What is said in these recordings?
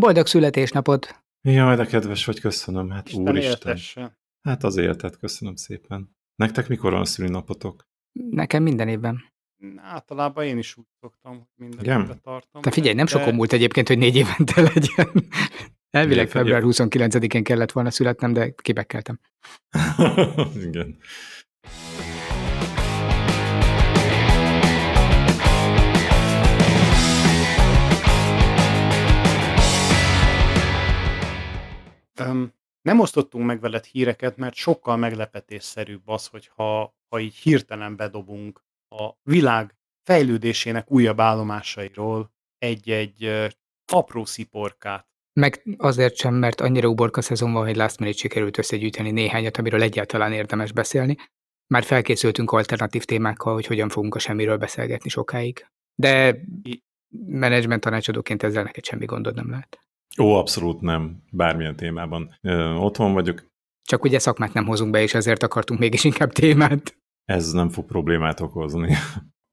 Boldog születésnapot! Jaj, de kedves vagy, köszönöm. Hát Isten úristen. éltesse. Hát az életet, köszönöm szépen. Nektek mikor van a szülinapotok? Nekem minden évben. Általában én is úgy szoktam, hogy minden Igen? évben tartom. Te figyelj, nem de- sokon múlt egyébként, hogy négy évente legyen. Elvileg február 29-én kellett volna születnem, de kibekkeltem. Igen. Öm, nem osztottunk meg veled híreket, mert sokkal meglepetésszerűbb az, hogyha ha így hirtelen bedobunk a világ fejlődésének újabb állomásairól egy-egy ö, apró sziporkát. Meg azért sem, mert annyira uborka szezon van, hogy last minute sikerült összegyűjteni néhányat, amiről egyáltalán érdemes beszélni. Már felkészültünk alternatív témákkal, hogy hogyan fogunk a semmiről beszélgetni sokáig. De menedzsment tanácsadóként ezzel neked semmi gondod nem lehet. Ó, abszolút nem. Bármilyen témában. Ö, otthon vagyok, Csak ugye szakmát nem hozunk be, és ezért akartunk mégis inkább témát. ez nem fog problémát okozni.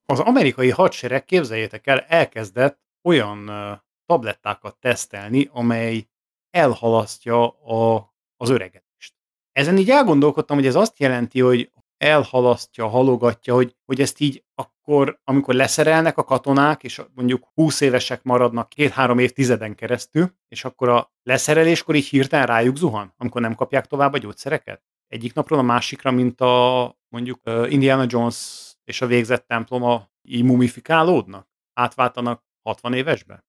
Az amerikai hadsereg, képzeljétek el, elkezdett olyan tablettákat tesztelni, amely elhalasztja a, az öregedést. Ezen így elgondolkodtam, hogy ez azt jelenti, hogy elhalasztja, halogatja, hogy, hogy ezt így akkor, amikor leszerelnek a katonák, és mondjuk 20 évesek maradnak két-három évtizeden keresztül, és akkor a leszereléskor így hirtelen rájuk zuhan, amikor nem kapják tovább a gyógyszereket? Egyik napról a másikra, mint a mondjuk Indiana Jones és a végzett temploma így mumifikálódnak? Átváltanak 60 évesbe?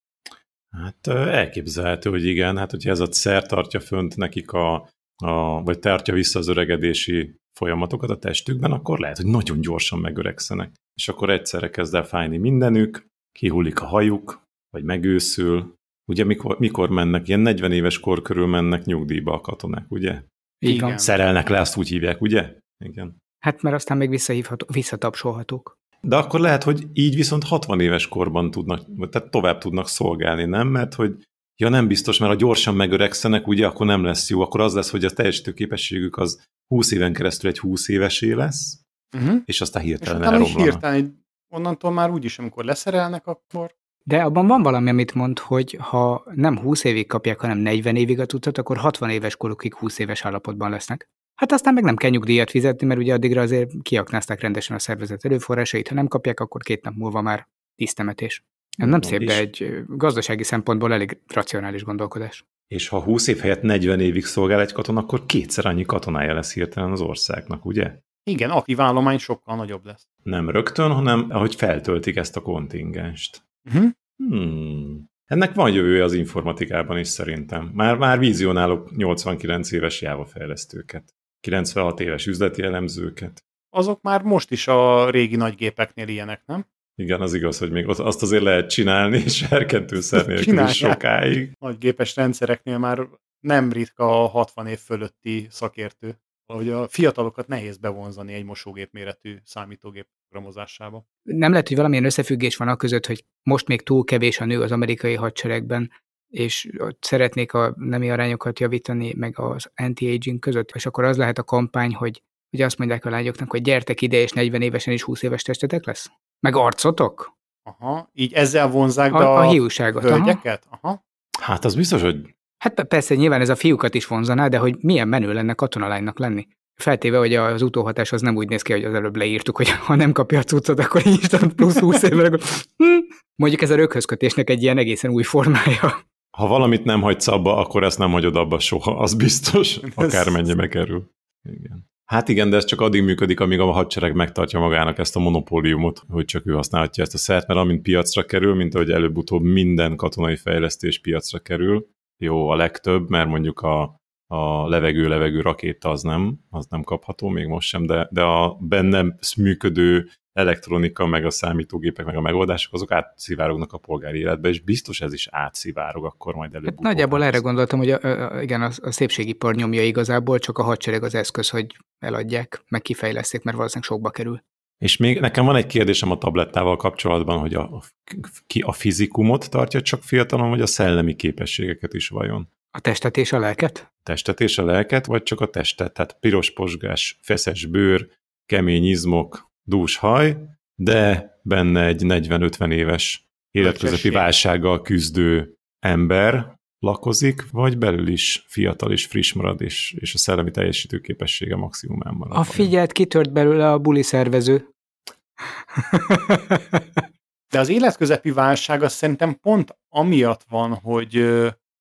Hát elképzelhető, hogy igen, hát hogyha ez a szer tartja fönt nekik a, a vagy tartja vissza az öregedési folyamatokat a testükben, akkor lehet, hogy nagyon gyorsan megöregszenek. És akkor egyszerre kezd el fájni mindenük, kihullik a hajuk, vagy megőszül. Ugye mikor, mikor mennek, ilyen 40 éves kor körül mennek nyugdíjba a katonák, ugye? Igen. Szerelnek le, azt úgy hívják, ugye? Igen. Hát mert aztán még visszahívható, visszatapsolhatók. De akkor lehet, hogy így viszont 60 éves korban tudnak, vagy tehát tovább tudnak szolgálni, nem? Mert hogy ja nem biztos, mert ha gyorsan megöregszenek, ugye akkor nem lesz jó, akkor az lesz, hogy a teljesítő képességük az 20 éven keresztül egy 20 évesé lesz, Uh-huh. és aztán És hirtelen utána így elromlanak. hirtelen, onnantól már úgyis, amikor leszerelnek, akkor De abban van valami, amit mond, hogy ha nem 20 évig kapják, hanem 40 évig a tucat, akkor 60 éves korukig 20 éves állapotban lesznek. Hát aztán meg nem kell nyugdíjat fizetni, mert ugye addigra azért kiaknázták rendesen a szervezet erőforrásait, ha nem kapják, akkor két nap múlva már tisztemetés. Ez nem szép, de És- egy ö, gazdasági szempontból elég racionális gondolkodás. És ha 20 év helyett 40 évig szolgál egy katona, akkor kétszer annyi katonája lesz hirtelen az országnak, ugye? igen, aktív állomány sokkal nagyobb lesz. Nem rögtön, hanem ahogy feltöltik ezt a kontingenst. Uh-huh. Hmm. Ennek van jövője az informatikában is szerintem. Már, már vizionálok 89 éves Java fejlesztőket, 96 éves üzleti elemzőket. Azok már most is a régi nagygépeknél ilyenek, nem? Igen, az igaz, hogy még azt azért lehet csinálni, és serkentőszer nélkül Csinálják. is sokáig. Nagygépes rendszereknél már nem ritka a 60 év fölötti szakértő. Hogy a fiatalokat nehéz bevonzani egy mosógép méretű számítógép programozásába. Nem lehet, hogy valamilyen összefüggés van a között, hogy most még túl kevés a nő az amerikai hadseregben, és szeretnék a nemi arányokat javítani, meg az anti-aging között, és akkor az lehet a kampány, hogy, hogy azt mondják a lányoknak, hogy gyertek ide, és 40 évesen is 20 éves testetek lesz? Meg arcotok? Aha, így ezzel vonzák be A, a, a hiúságot. Aha. hölgyeket? Aha. Hát az biztos, hogy Hát pe- persze, nyilván ez a fiúkat is vonzaná, de hogy milyen menő lenne katonalánynak lenni. Feltéve, hogy az utóhatás az nem úgy néz ki, hogy az előbb leírtuk, hogy ha nem kapja a cuccot, akkor instant plusz 20 évvel. Akkor... Hm. Mondjuk ez a röghözkötésnek egy ilyen egészen új formája. ha valamit nem hagysz abba, akkor ezt nem hagyod abba soha, az biztos, akármennyibe kerül. Igen. Hát igen, de ez csak addig működik, amíg a hadsereg megtartja magának ezt a monopóliumot, hogy csak ő használhatja ezt a szert, mert amint piacra kerül, mint ahogy előbb-utóbb minden katonai fejlesztés piacra kerül, jó a legtöbb, mert mondjuk a, a levegő-levegő rakéta az nem, az nem kapható, még most sem, de, de a bennem működő elektronika, meg a számítógépek, meg a megoldások, azok átszivárognak a polgári életbe, és biztos ez is átszivárog akkor majd előbb. Hát nagyjából erre gondoltam, hogy a, a, igen, a, a szépségipar nyomja igazából, csak a hadsereg az eszköz, hogy eladják, meg kifejleszték, mert valószínűleg sokba kerül. És még nekem van egy kérdésem a tablettával kapcsolatban, hogy a, ki a fizikumot tartja csak fiatalon, vagy a szellemi képességeket is vajon? A testet és a lelket? Testet és a lelket, vagy csak a testet? Tehát piros posgás, feszes bőr, kemény izmok, dús haj, de benne egy 40-50 éves életközepi válsággal küzdő ember, lakozik, vagy belül is fiatal és friss marad, és, és a szellemi teljesítő képessége maximumán marad. A figyelt kitört belőle a buli szervező. De az életközepi válság az szerintem pont amiatt van, hogy,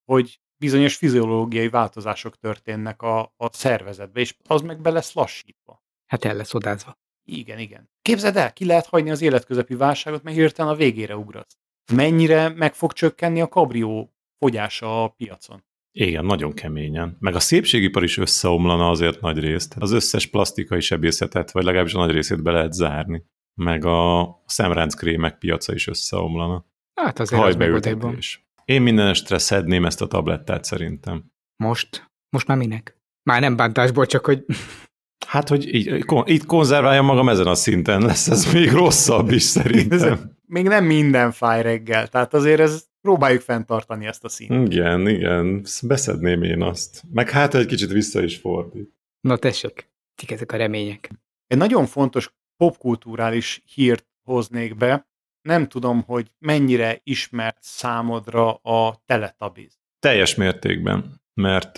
hogy bizonyos fiziológiai változások történnek a, a szervezetbe, és az meg be lesz lassítva. Hát el lesz odázva. Igen, igen. Képzeld el, ki lehet hagyni az életközepi válságot, mert hirtelen a végére ugrasz. Mennyire meg fog csökkenni a kabrió fogyása a piacon? Igen, nagyon keményen. Meg a szépségipar is összeomlana azért nagy részt. Az összes plastikai sebészetet, vagy legalábbis a nagy részét be lehet zárni. Meg a szemránckrémek piaca is összeomlana. Hát azért az Én minden estre szedném ezt a tablettát szerintem. Most? Most már minek? Már nem bántásból, csak hogy... Hát, hogy így, itt konzerváljam magam ezen a szinten, lesz ez még rosszabb is szerintem. még nem minden fáj reggel, tehát azért ez próbáljuk fenntartani ezt a szintet. Igen, igen, beszedném én azt. Meg hát egy kicsit vissza is fordít. Na tessék, tik ezek a remények. Egy nagyon fontos popkulturális hírt hoznék be. Nem tudom, hogy mennyire ismert számodra a Teletubbies. Teljes mértékben, mert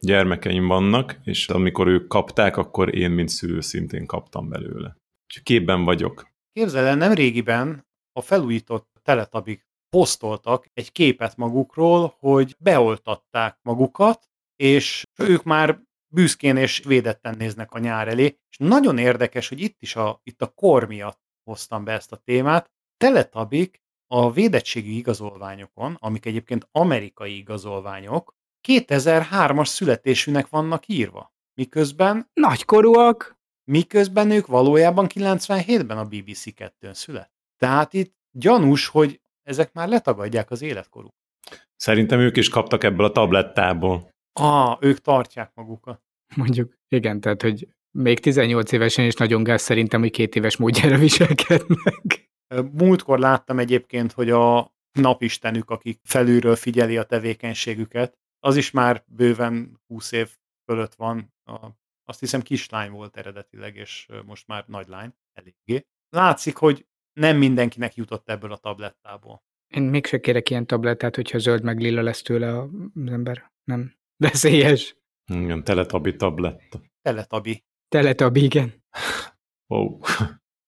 gyermekeim vannak, és amikor ők kapták, akkor én, mint szülő szintén kaptam belőle. Úgyhogy képben vagyok. Képzeld el, nem régiben a felújított Teletabik posztoltak egy képet magukról, hogy beoltatták magukat, és ők már büszkén és védetten néznek a nyár elé, és nagyon érdekes, hogy itt is a, itt a kor miatt hoztam be ezt a témát. Teletabik a védettségi igazolványokon, amik egyébként amerikai igazolványok, 2003-as születésűnek vannak írva. Miközben... Nagykorúak! Miközben ők valójában 97-ben a BBC 2-n szület. Tehát itt gyanús, hogy ezek már letagadják az életkoruk. Szerintem ők is kaptak ebből a tablettából. Ah, ők tartják magukat. Mondjuk, igen, tehát, hogy még 18 évesen is nagyon gáz szerintem, hogy két éves módjára viselkednek. Múltkor láttam egyébként, hogy a napistenük, aki felülről figyeli a tevékenységüket, az is már bőven 20 év fölött van. A, azt hiszem kislány volt eredetileg, és most már nagy lány, eléggé. Látszik, hogy nem mindenkinek jutott ebből a tablettából. Én mégse kérek ilyen tablettát, hogyha zöld meg lila lesz tőle az ember. Nem. Veszélyes. Igen, teletabi tabletta. Teletabi. Teletabi, igen. Wow.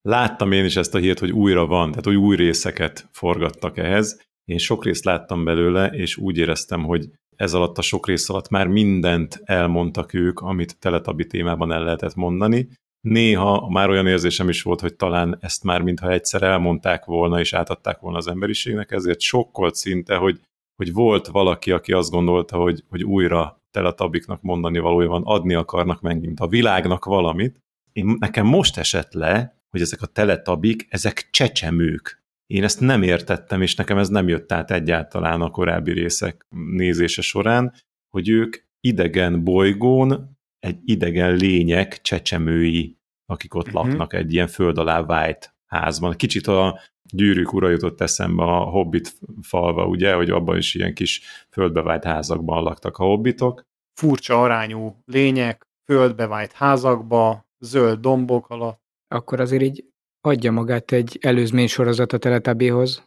Láttam én is ezt a hírt, hogy újra van, tehát hogy új részeket forgattak ehhez. Én sok részt láttam belőle, és úgy éreztem, hogy ez alatt a sok rész alatt már mindent elmondtak ők, amit teletabi témában el lehetett mondani, néha már olyan érzésem is volt, hogy talán ezt már mintha egyszer elmondták volna, és átadták volna az emberiségnek, ezért sokkolt szinte, hogy, hogy volt valaki, aki azt gondolta, hogy, hogy újra teletabiknak mondani valójában adni akarnak megint a világnak valamit. Én, nekem most esett le, hogy ezek a teletabik, ezek csecsemők. Én ezt nem értettem, és nekem ez nem jött át egyáltalán a korábbi részek nézése során, hogy ők idegen bolygón egy idegen lények csecsemői, akik ott uh-huh. laknak egy ilyen föld alá vájt házban. Kicsit a gyűrűk ura jutott eszembe a hobbit falva, ugye, hogy abban is ilyen kis földbevájt házakban laktak a hobbitok. Furcsa arányú lények, földbevájt házakba, zöld dombok alatt. Akkor azért így adja magát egy előzmény sorozat a Teletabihoz.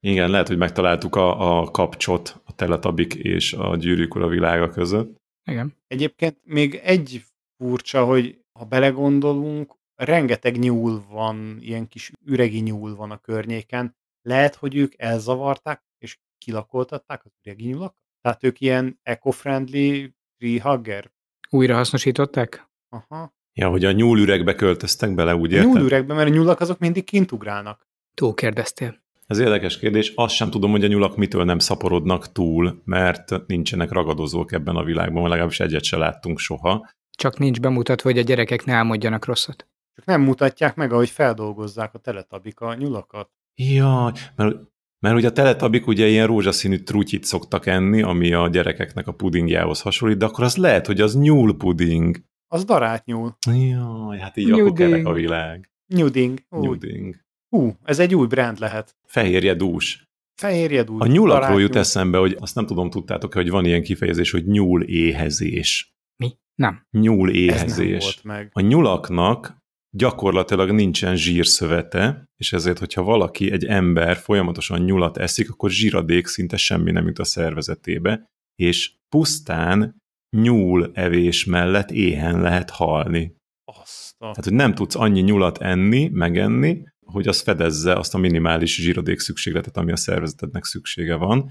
Igen, lehet, hogy megtaláltuk a, a kapcsot a Teletabik és a gyűrűk ura világa között. Igen. Egyébként még egy furcsa, hogy ha belegondolunk, rengeteg nyúl van, ilyen kis üregi nyúl van a környéken. Lehet, hogy ők elzavarták és kilakoltatták az üregi nyulak? Tehát ők ilyen eco-friendly treehugger? Újra hasznosították? Aha. Ja, hogy a nyúlüregbe költöztek bele, úgy érted? A nyúlüregbe, mert a nyulak azok mindig kint ugrálnak. Túl kérdeztél. Ez érdekes kérdés. Azt sem tudom, hogy a nyulak mitől nem szaporodnak túl, mert nincsenek ragadozók ebben a világban, legalábbis egyet se láttunk soha. Csak nincs bemutatva, hogy a gyerekek ne álmodjanak rosszat. Csak nem mutatják meg, ahogy feldolgozzák a teletabik a nyulakat. Jaj, mert, mert ugye a teletabik ugye ilyen rózsaszínű trutyit szoktak enni, ami a gyerekeknek a pudingjához hasonlít, de akkor az lehet, hogy az nyúl puding. Az darált nyúl. Jaj, hát így Nyuding. akkor kerek a világ. Nyuding. Nyuding. Hú, ez egy új brand lehet. Fehérje dús. Fehérje dús. A nyulakról jut eszembe, hogy azt nem tudom, tudtátok hogy van ilyen kifejezés, hogy nyúl éhezés. Mi? Nem. Nyúl éhezés. meg. A nyulaknak gyakorlatilag nincsen zsírszövete, és ezért, hogyha valaki, egy ember folyamatosan nyulat eszik, akkor zsíradék szinte semmi nem jut a szervezetébe, és pusztán nyúl evés mellett éhen lehet halni. Azt a... Tehát, hogy nem tudsz annyi nyulat enni, megenni, hogy az fedezze azt a minimális zsírodék szükségletet, ami a szervezetednek szüksége van.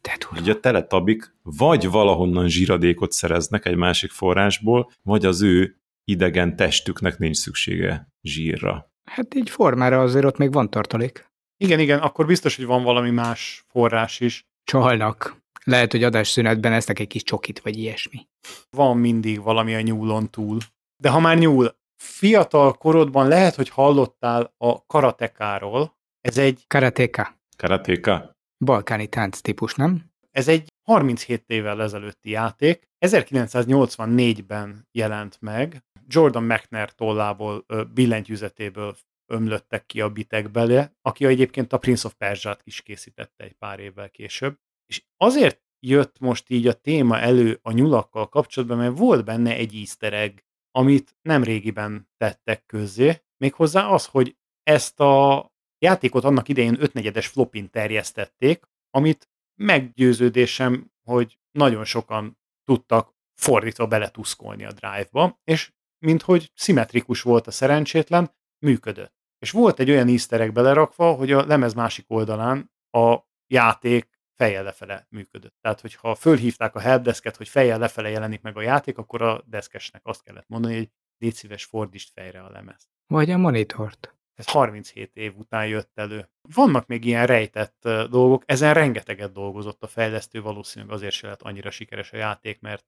Tehát Ugye a teletabik vagy valahonnan zsíradékot szereznek egy másik forrásból, vagy az ő idegen testüknek nincs szüksége zsírra. Hát így formára azért ott még van tartalék. Igen, igen, akkor biztos, hogy van valami más forrás is. Csalnak. Lehet, hogy adásszünetben esznek egy kis csokit, vagy ilyesmi. Van mindig valami a nyúlon túl. De ha már nyúl, fiatal korodban lehet, hogy hallottál a karatekáról. Ez egy, Karateka. Karatéka? Balkáni tánc típus, nem? ez egy 37 évvel ezelőtti játék. 1984-ben jelent meg. Jordan McNair tollából, billentyűzetéből ömlöttek ki a bitek bele, aki egyébként a Prince of Persia-t is készítette egy pár évvel később. És azért jött most így a téma elő a nyulakkal kapcsolatban, mert volt benne egy easter egg, amit nem régiben tettek közzé, méghozzá az, hogy ezt a játékot annak idején 5 flopin terjesztették, amit meggyőződésem, hogy nagyon sokan tudtak fordítva beletuszkolni a drive-ba, és minthogy szimmetrikus volt a szerencsétlen, működött. És volt egy olyan easter egg belerakva, hogy a lemez másik oldalán a játék fejjel lefele működött. Tehát, hogyha fölhívták a helpdesket, hogy fejjel lefele jelenik meg a játék, akkor a deszkesnek azt kellett mondani, hogy légy szíves, fordítsd fejre a lemez. Vagy a monitort. Ez 37 év után jött elő. Vannak még ilyen rejtett dolgok, ezen rengeteget dolgozott a fejlesztő, valószínűleg azért se lett annyira sikeres a játék, mert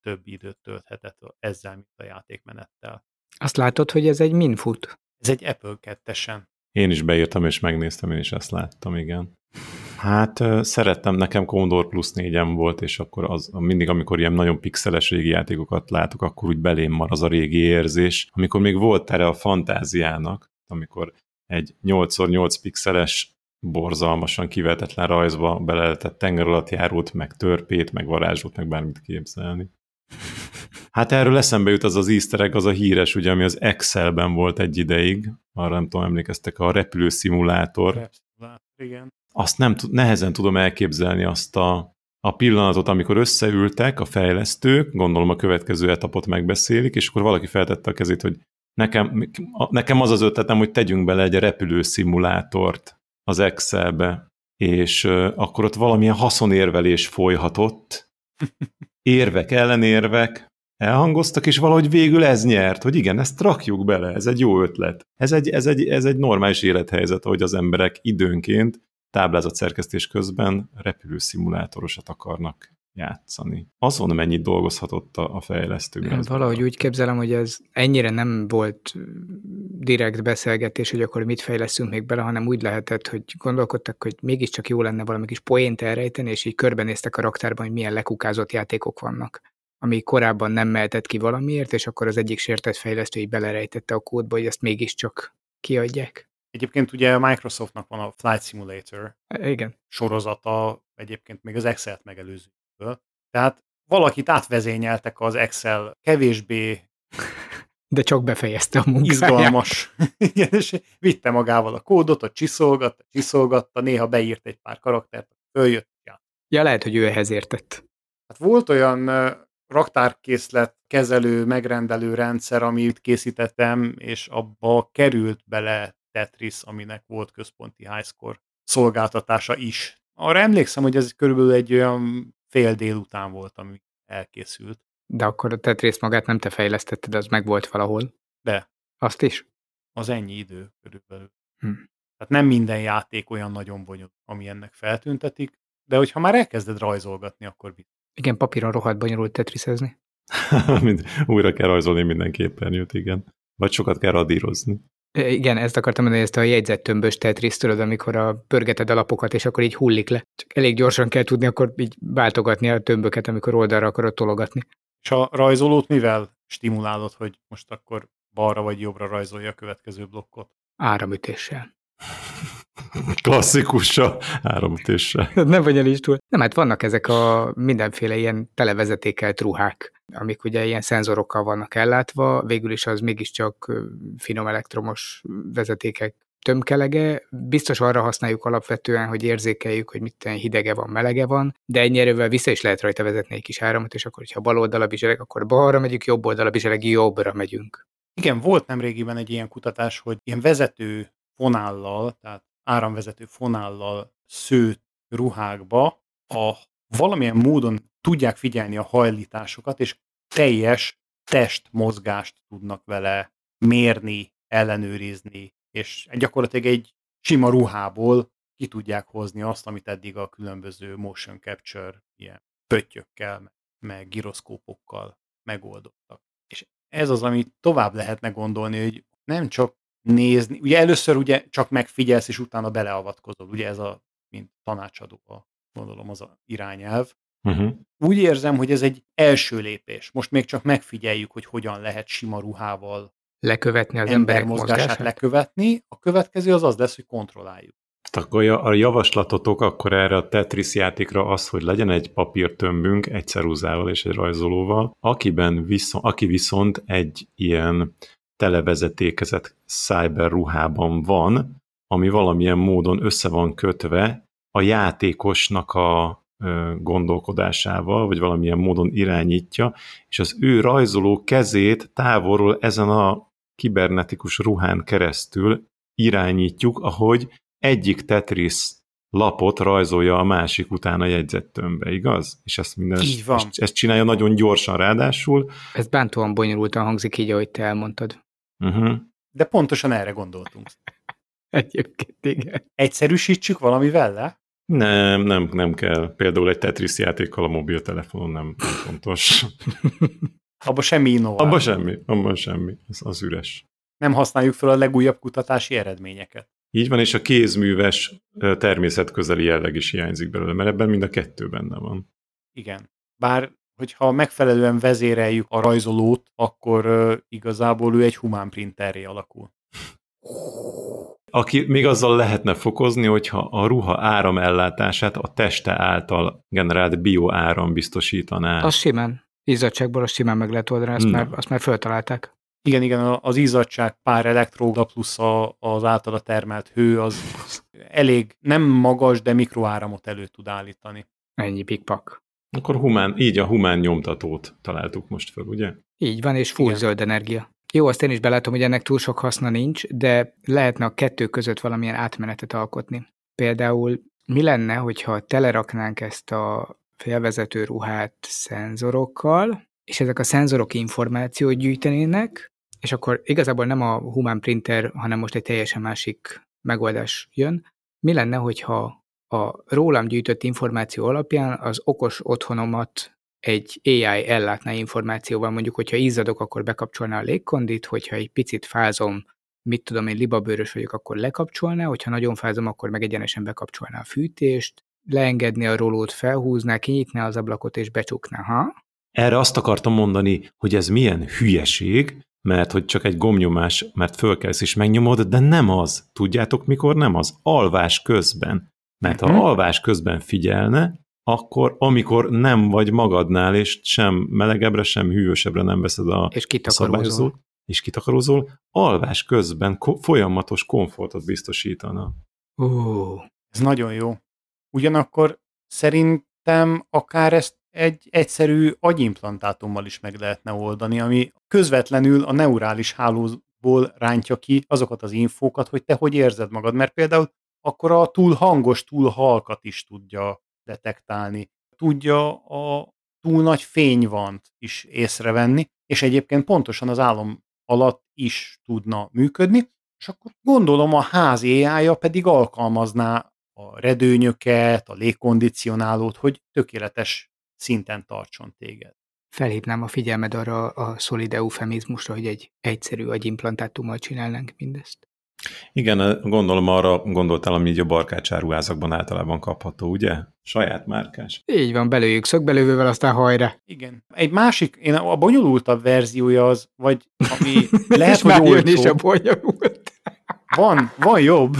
több időt tölthetett ezzel, mint a játékmenettel. Azt látod, hogy ez egy min fut? Ez egy Apple 2-esen. Én is beírtam és megnéztem, én is ezt láttam, igen. Hát szerettem, nekem Commodore Plus 4 volt, és akkor az, mindig, amikor ilyen nagyon pixeles régi játékokat látok, akkor úgy belém mar az a régi érzés, amikor még volt tere a fantáziának, amikor egy 8x8 pixeles borzalmasan kivetetlen rajzba bele lehetett tenger alatt járót, meg törpét, meg varázslót, meg bármit képzelni. Hát erről eszembe jut az az easter egg, az a híres, ugye, ami az Excelben volt egy ideig, arra nem tudom, emlékeztek, a repülőszimulátor. Igen. Azt nem, nehezen tudom elképzelni azt a, a pillanatot, amikor összeültek a fejlesztők, gondolom a következő etapot megbeszélik, és akkor valaki feltette a kezét, hogy nekem, nekem az az ötletem, hogy tegyünk bele egy repülőszimulátort az Excelbe, és akkor ott valamilyen haszonérvelés folyhatott, érvek, ellenérvek, elhangoztak, és valahogy végül ez nyert, hogy igen, ezt rakjuk bele, ez egy jó ötlet. Ez egy, ez egy, ez egy normális élethelyzet, hogy az emberek időnként táblázatszerkesztés közben repülőszimulátorosat akarnak játszani. Azon mennyit dolgozhatott a, a fejlesztő. Valahogy úgy képzelem, hogy ez ennyire nem volt direkt beszélgetés, hogy akkor mit fejlesztünk még bele, hanem úgy lehetett, hogy gondolkodtak, hogy mégiscsak jó lenne valami kis poént elrejteni, és így körbenéztek a raktárban, hogy milyen lekukázott játékok vannak ami korábban nem mehetett ki valamiért, és akkor az egyik sértett fejlesztő így belerejtette a kódba, hogy ezt mégiscsak kiadják. Egyébként ugye a Microsoftnak van a Flight Simulator E, Igen. sorozata, egyébként még az Excel-t megelőzőből. Tehát valakit átvezényeltek az Excel kevésbé De csak befejezte a munkáját. izgalmas. Igen, és vitte magával a kódot, ott csiszolgatta, csiszolgatta, néha beírt egy pár karaktert, följött. Ja. Ja, lehet, hogy ő ehhez értett. Hát volt olyan raktárkészlet kezelő, megrendelő rendszer, amit készítettem, és abba került bele Tetris, aminek volt központi highscore szolgáltatása is. Arra emlékszem, hogy ez körülbelül egy olyan fél délután volt, ami elkészült. De akkor a Tetris magát nem te fejlesztetted, az meg volt valahol. De Azt is? az ennyi idő körülbelül. Hm. Tehát nem minden játék olyan nagyon bonyolult, ami ennek feltüntetik, de hogyha már elkezded rajzolgatni, akkor biztos. Igen, papíron rohadt bonyolult tetrisezni. Mind- Újra kell rajzolni minden képernyőt, igen. Vagy sokat kell radírozni. Igen, ezt akartam mondani, ezt a jegyzettömbös tetris, tudod, amikor a pörgeted a lapokat, és akkor így hullik le. Csak elég gyorsan kell tudni akkor így váltogatni a tömböket, amikor oldalra akarod tologatni. És a rajzolót mivel stimulálod, hogy most akkor balra vagy jobbra rajzolja a következő blokkot? Áramütéssel. Klasszikusa áramütéssel. Ne bonyolíts túl. Nem, hát vannak ezek a mindenféle ilyen televezetékelt ruhák, amik ugye ilyen szenzorokkal vannak ellátva, végül is az mégiscsak finom elektromos vezetékek tömkelege, biztos arra használjuk alapvetően, hogy érzékeljük, hogy mit hidege van, melege van, de ennyi erővel vissza is lehet rajta vezetni egy kis áramot, és akkor, ha bal oldala bizsereg, akkor balra megyünk, jobb oldala bizsereg, jobbra megyünk. Igen, volt nemrégiben egy ilyen kutatás, hogy ilyen vezető fonállal, tehát áramvezető fonállal szőtt ruhákba a valamilyen módon tudják figyelni a hajlításokat, és teljes testmozgást tudnak vele mérni, ellenőrizni, és gyakorlatilag egy sima ruhából ki tudják hozni azt, amit eddig a különböző motion capture ilyen pöttyökkel, meg gyroszkópokkal megoldottak. És ez az, amit tovább lehetne gondolni, hogy nem csak nézni, ugye először ugye csak megfigyelsz, és utána beleavatkozol, ugye ez a, mint tanácsadó, a, gondolom az a irányelv. Uh-huh. Úgy érzem, hogy ez egy első lépés. Most még csak megfigyeljük, hogy hogyan lehet sima ruhával lekövetni az ember mozgását, mozgását lekövetni. A következő az az lesz, hogy kontrolláljuk. Akkor a javaslatotok akkor erre a Tetris játékra az, hogy legyen egy papírtömbünk egy ceruzával és egy rajzolóval, akiben viszont, aki viszont egy ilyen televezetékezett cyber ruhában van, ami valamilyen módon össze van kötve a játékosnak a gondolkodásával, vagy valamilyen módon irányítja, és az ő rajzoló kezét távolról ezen a kibernetikus ruhán keresztül irányítjuk, ahogy egyik Tetris lapot rajzolja a másik után a jegyzettömbbe, igaz? És ezt minden így van. Ezt, ezt csinálja nagyon gyorsan ráadásul. Ez bántóan bonyolultan hangzik így, ahogy te elmondtad. Uh-huh. De pontosan erre gondoltunk. Egyébként igen. Egyszerűsítsük valamivel le? Nem, nem, nem kell. Például egy Tetris játékkal a mobiltelefonon nem, fontos. Abba semmi innováció. Abba semmi, abban semmi. Az, az üres. Nem használjuk fel a legújabb kutatási eredményeket. Így van, és a kézműves természetközeli jelleg is hiányzik belőle, mert ebben mind a kettő benne van. Igen. Bár, hogyha megfelelően vezéreljük a rajzolót, akkor uh, igazából ő egy humán printerré alakul. Aki még azzal lehetne fokozni, hogyha a ruha áramellátását a teste által generált bioáram biztosítaná. Az simán. Izzadságból azt simán meg lehet oldani, azt, már, azt már föltalálták. Igen, igen, az izzadság pár elektróda plusz a, az általa termelt hő, az elég nem magas, de mikroáramot elő tud állítani. Ennyi pikpak. Akkor humán, így a humán nyomtatót találtuk most fel, ugye? Így van, és full igen. zöld energia. Jó, azt én is belátom, hogy ennek túl sok haszna nincs, de lehetne a kettő között valamilyen átmenetet alkotni. Például mi lenne, hogyha teleraknánk ezt a félvezető ruhát szenzorokkal, és ezek a szenzorok információt gyűjtenének, és akkor igazából nem a humán printer, hanem most egy teljesen másik megoldás jön. Mi lenne, hogyha a rólam gyűjtött információ alapján az okos otthonomat egy AI ellátná információval, mondjuk, hogyha izzadok, akkor bekapcsolná a légkondit, hogyha egy picit fázom, mit tudom én, libabőrös vagyok, akkor lekapcsolná, hogyha nagyon fázom, akkor meg egyenesen bekapcsolná a fűtést, leengedni a rolót, felhúzná, kinyitná az ablakot és becsukná, ha? Erre azt akartam mondani, hogy ez milyen hülyeség, mert hogy csak egy gomnyomás, mert fölkelsz és megnyomod, de nem az. Tudjátok, mikor nem az? Alvás közben. Mert ha uh-huh. alvás közben figyelne, akkor amikor nem vagy magadnál, és sem melegebbre, sem hűvösebbre nem veszed a, és szabályozót, és kitakarózol, alvás közben ko- folyamatos komfortot biztosítana. Uh. Ez nagyon jó. Ugyanakkor szerintem akár ezt egy egyszerű agyimplantátummal is meg lehetne oldani, ami közvetlenül a neurális hálóból rántja ki azokat az infókat, hogy te hogy érzed magad. Mert például akkor a túl hangos, túl halkat is tudja detektálni. Tudja a túl nagy fényvant is észrevenni, és egyébként pontosan az álom alatt is tudna működni, és akkor gondolom a ház ai pedig alkalmazná a redőnyöket, a légkondicionálót, hogy tökéletes szinten tartson téged. Felhívnám a figyelmed arra a szolid eufemizmusra, hogy egy egyszerű agyimplantátummal csinálnánk mindezt. Igen, gondolom arra gondoltál, ami így a barkácsáruházakban általában kapható, ugye? Saját márkás. Így van, belőjük szögbelővővel, aztán hajra. Igen. Egy másik, én a bonyolultabb verziója az, vagy ami lehet, hogy olcsó. is a bonyolult. Van, van jobb.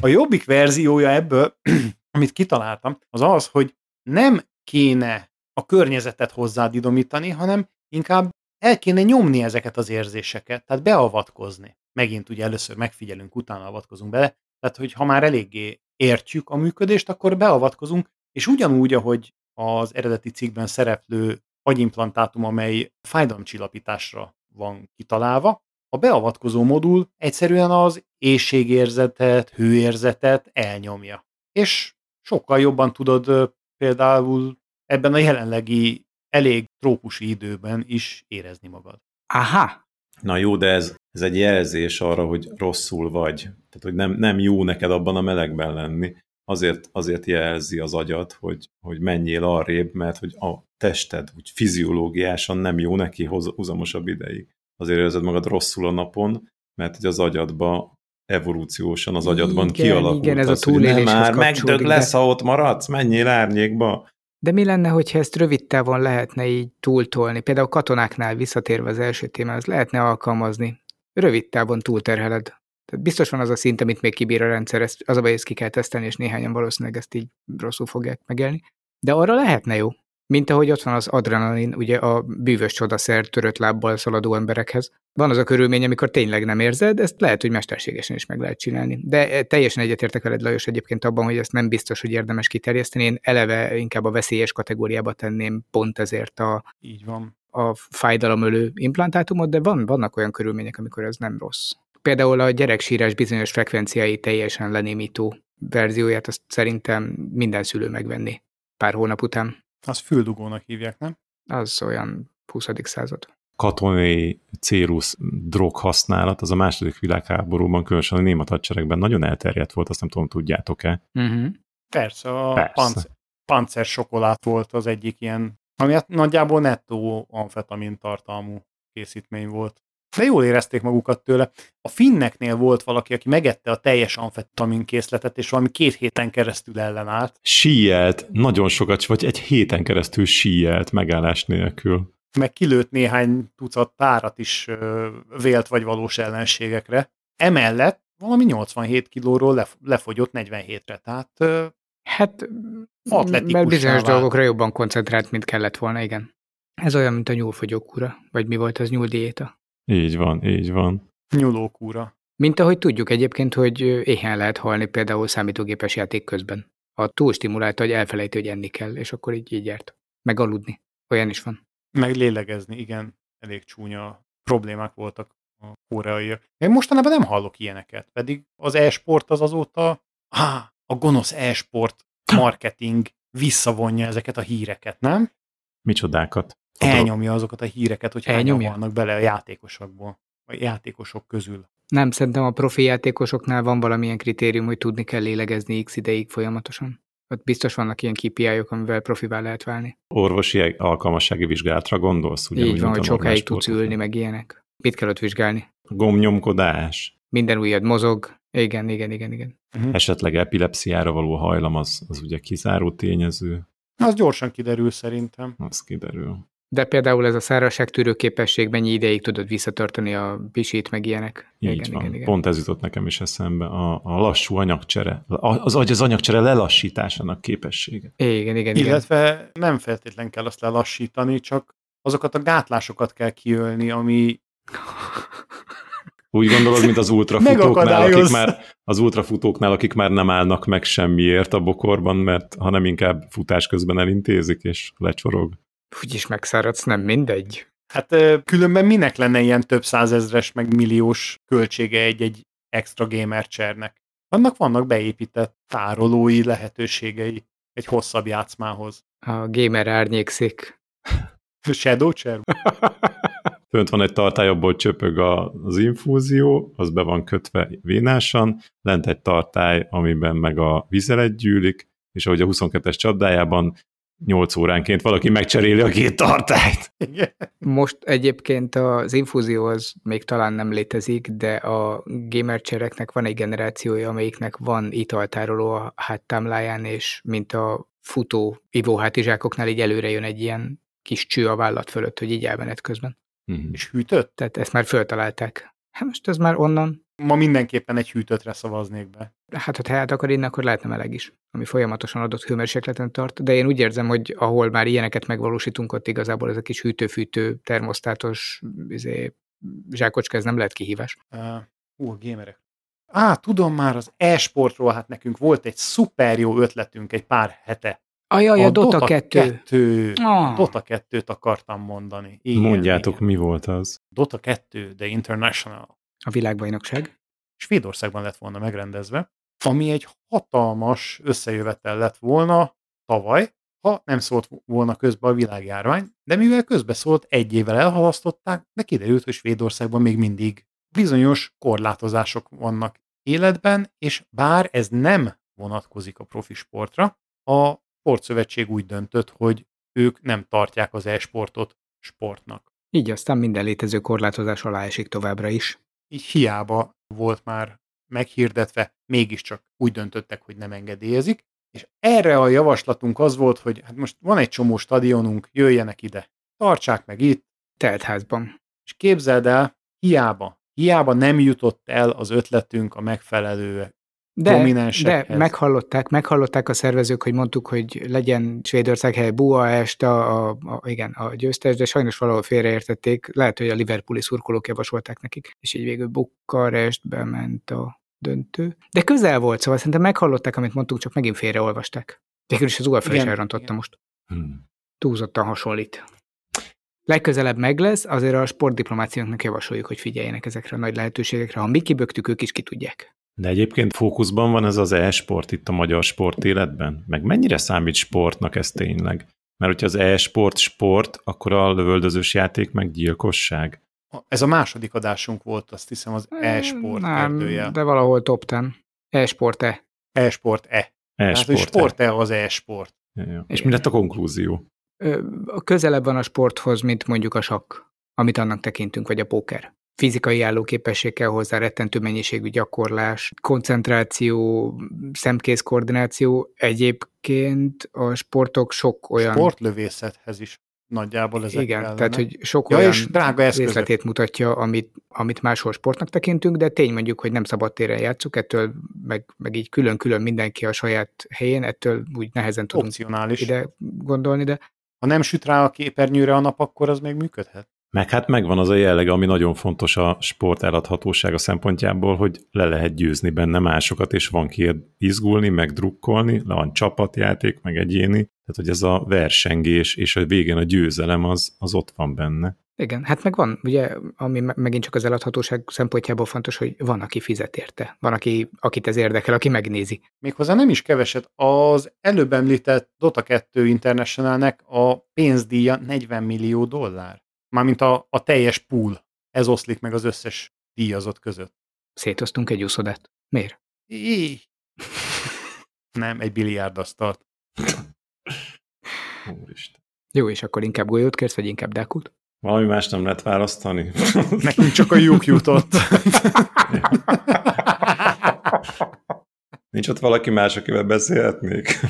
A jobbik verziója ebből, amit kitaláltam, az az, hogy nem kéne a környezetet hozzád idomítani, hanem inkább el kéne nyomni ezeket az érzéseket, tehát beavatkozni. megint ugye először megfigyelünk, utána avatkozunk bele, tehát hogy ha már eléggé értjük a működést, akkor beavatkozunk, és ugyanúgy, ahogy az eredeti cikkben szereplő agyimplantátum, amely fájdalomcsillapításra van kitalálva, a beavatkozó modul egyszerűen az éjségérzetet, hőérzetet elnyomja. És sokkal jobban tudod például ebben a jelenlegi elég trópusi időben is érezni magad. Aha. Na jó, de ez, ez egy jelzés arra, hogy rosszul vagy. Tehát, hogy nem, nem jó neked abban a melegben lenni. Azért, azért jelzi az agyat, hogy, hogy menjél arrébb, mert hogy a tested úgy fiziológiásan nem jó neki húzamosabb ideig. Azért érzed magad rosszul a napon, mert hogy az agyadba evolúciósan az agyadban igen, kialakult igen, ez az, a nem már megdög de- lesz, ha ott maradsz, menjél árnyékba. De mi lenne, hogyha ezt rövid távon lehetne így túltolni? Például katonáknál visszatérve az első témához lehetne alkalmazni. Rövid távon túlterheled. Tehát biztos van az a szint, amit még kibír a rendszer, ezt, az a baj, ezt ki kell tesztelni, és néhányan valószínűleg ezt így rosszul fogják megélni. De arra lehetne jó. Mint ahogy ott van az adrenalin, ugye a bűvös csodaszer törött lábbal szaladó emberekhez. Van az a körülmény, amikor tényleg nem érzed, ezt lehet, hogy mesterségesen is meg lehet csinálni. De eh, teljesen egyetértek veled, Lajos, egyébként abban, hogy ezt nem biztos, hogy érdemes kiterjeszteni. Én eleve inkább a veszélyes kategóriába tenném pont ezért a, Így van. a fájdalomölő implantátumot, de van, vannak olyan körülmények, amikor ez nem rossz. Például a gyereksírás bizonyos frekvenciái teljesen lenémító verzióját, azt szerintem minden szülő megvenni pár hónap után. Azt füldugónak hívják, nem? Az olyan 20. század. katonai célus drog használat, az a második világháborúban, különösen a német hadseregben nagyon elterjedt volt, azt nem tudom, tudjátok-e. Uh-huh. Persze, a Persze. Panzer, panzer sokolát volt az egyik ilyen, ami hát nagyjából nettó amfetamin tartalmú készítmény volt. De jól érezték magukat tőle. A finneknél volt valaki, aki megette a teljes amfetamin készletet, és valami két héten keresztül ellenállt. Síjelt, nagyon sokat, vagy egy héten keresztül síjelt, megállás nélkül. meg kilőtt néhány tucat tárat is ö, vélt vagy valós ellenségekre. Emellett valami 87 kilóról lef- lefogyott 47-re, tehát ö, Hát, mert bizonyos vált. dolgokra jobban koncentrált, mint kellett volna, igen. Ez olyan, mint a nyúlfogyókúra, vagy mi volt az nyúldiéta. Így van, így van. nyulókúra. Mint ahogy tudjuk egyébként, hogy éhen lehet halni például számítógépes játék közben. Ha túlstimulálta, hogy elfelejti, hogy enni kell, és akkor így, így járt. Meg aludni. Olyan is van. Meg lélegezni, igen, elég csúnya problémák voltak a koreaiak. Én mostanában nem hallok ilyeneket, pedig az e-sport az azóta, á, a gonosz e-sport marketing visszavonja ezeket a híreket, nem? Micsodákat. Elnyomja azokat a híreket, hogy hányan vannak bele a játékosokból, a játékosok közül. Nem, szerintem a profi játékosoknál van valamilyen kritérium, hogy tudni kell lélegezni x ideig folyamatosan. Ott biztos vannak ilyen KPI-ok, amivel profivá lehet válni. Orvosi alkalmassági vizsgálatra gondolsz? Ugyanúgy Ugyanúgy, Így van, mint hogy sokáig tudsz ülni, meg ilyenek. Mit kell ott vizsgálni? Gomnyomkodás, Minden ujjad mozog. Igen, igen, igen, igen. esetleg epilepsziára való hajlam, az, az ugye kizáró tényező, Az gyorsan kiderül szerintem. az kiderül. De például ez a szárazságtűrő képesség, mennyi ideig tudod visszatartani a pisit, meg ilyenek. Így igen, van. igen, igen. Pont ez jutott nekem is eszembe. A, a lassú anyagcsere. Az az anyagcsere lelassításának képessége. Igen, igen, igen. Illetve nem feltétlen kell azt lelassítani, csak azokat a gátlásokat kell kiölni, ami Úgy gondolod, mint az ultrafutóknál, akik már, az ultrafutóknál, akik már nem állnak meg semmiért a bokorban, mert hanem inkább futás közben elintézik, és lecsorog. Úgyis megszáradsz, nem mindegy. Hát különben minek lenne ilyen több százezres, meg milliós költsége egy-egy extra gamer chairnek? Annak vannak beépített tárolói lehetőségei egy hosszabb játszmához. A gamer árnyékszik. Shadow chair? Fönt van egy tartály, abból csöpög az infúzió, az be van kötve vénásan, lent egy tartály, amiben meg a vizelet gyűlik, és ahogy a 22-es csapdájában 8 óránként valaki megcseréli a két tartályt. Igen. Most egyébként az infúzió az még talán nem létezik, de a gamer csereknek van egy generációja, amelyiknek van italtároló a háttámláján, és mint a futó ivóhátizsákoknál így előre jön egy ilyen kis cső a vállat fölött, hogy így elmenet közben. Mhm. És hűtött? Tehát ezt már föltalálták. Hát most ez már onnan, Ma mindenképpen egy hűtőtre szavaznék be. hát ha teát akar inni, akkor lehetne meleg is, ami folyamatosan adott hőmérsékleten tart, de én úgy érzem, hogy ahol már ilyeneket megvalósítunk, ott igazából ez a kis hűtő-fűtő, termosztátos izé, zsákocska, ez nem lehet kihívás. Ö, Hú, a gamerek. Á, tudom már az e-sportról, hát nekünk volt egy szuper jó ötletünk egy pár hete. Ajaj, a, a Dota, Dota 2. 2. Ah. Dota 2-t akartam mondani. Igen, Mondjátok, igen. mi volt az? Dota 2, The International. A világbajnokság. Svédországban lett volna megrendezve, ami egy hatalmas összejövetel lett volna tavaly, ha nem szólt volna közbe a világjárvány, de mivel közbe szólt, egy évvel elhalasztották, de kiderült, hogy Svédországban még mindig bizonyos korlátozások vannak életben, és bár ez nem vonatkozik a profi sportra, a sportszövetség úgy döntött, hogy ők nem tartják az e-sportot sportnak. Így aztán minden létező korlátozás alá esik továbbra is. Így hiába volt már meghirdetve, mégiscsak úgy döntöttek, hogy nem engedélyezik, és erre a javaslatunk az volt, hogy hát most van egy csomó stadionunk, jöjjenek ide, tartsák meg itt. Teltházban. És képzeld el, hiába, hiába nem jutott el az ötletünk a megfelelő de, de meghallották, meghallották a szervezők, hogy mondtuk, hogy legyen Svédország hely Buaest, a, a, a, igen, a győztes, de sajnos valahol félreértették, lehet, hogy a Liverpooli szurkolók javasolták nekik, és így végül Bukarestbe ment a döntő. De közel volt, szóval szerintem meghallották, amit mondtuk, csak megint félreolvasták. Végül is az UEFA is elrontotta most. Hmm. Túlzottan hasonlít. Legközelebb meg lesz, azért a sportdiplomációknak javasoljuk, hogy figyeljenek ezekre a nagy lehetőségekre. Ha mi kibögtük, ők is ki tudják. De egyébként fókuszban van ez az e-sport itt a magyar sport életben? Meg mennyire számít sportnak ez tényleg? Mert hogyha az e-sport sport, akkor a lövöldözős játék meg gyilkosság. Ez a második adásunk volt, azt hiszem, az e-sport Nem, erdője. de valahol top 10. E-sport-e. E-sport-e. E-sport-e. Tehát, sport-e az e-sport. Ja. És mi lett a konklúzió? Közelebb van a sporthoz, mint mondjuk a sakk, amit annak tekintünk, vagy a póker. Fizikai állóképesség kell hozzá, rettentő mennyiségű gyakorlás, koncentráció, szemkész koordináció. Egyébként a sportok sok olyan... Sportlövészethez is nagyjából ezek Igen, kellene. tehát hogy sok ja, olyan és drága részletét mutatja, amit, amit máshol sportnak tekintünk, de tény mondjuk, hogy nem szabad téren játszuk, ettől meg, meg így külön-külön mindenki a saját helyén, ettől úgy nehezen tudunk Opcionális. ide gondolni, de... Ha nem süt rá a képernyőre a nap, akkor az még működhet. Meg hát megvan az a jellege, ami nagyon fontos a sport eladhatósága szempontjából, hogy le lehet győzni benne másokat, és van ki izgulni, meg drukkolni, le van csapatjáték, meg egyéni, tehát hogy ez a versengés és a végén a győzelem az, az ott van benne. Igen, hát meg van, ugye, ami megint csak az eladhatóság szempontjából fontos, hogy van, aki fizet érte, van, aki, akit ez érdekel, aki megnézi. Méghozzá nem is keveset. Az előbb említett Dota 2 Internationalnek a pénzdíja 40 millió dollár. Mármint a, a teljes pool. Ez oszlik meg az összes díjazott között. Szétoztunk egy úszodát. Miért? Í. Nem, egy biliárdasztalt. Úristen. Jó, és akkor inkább golyót kérsz, vagy inkább dákut? Valami más nem lehet választani. Nekünk csak a lyuk jutott. Nincs ott valaki más, akivel beszélhetnék?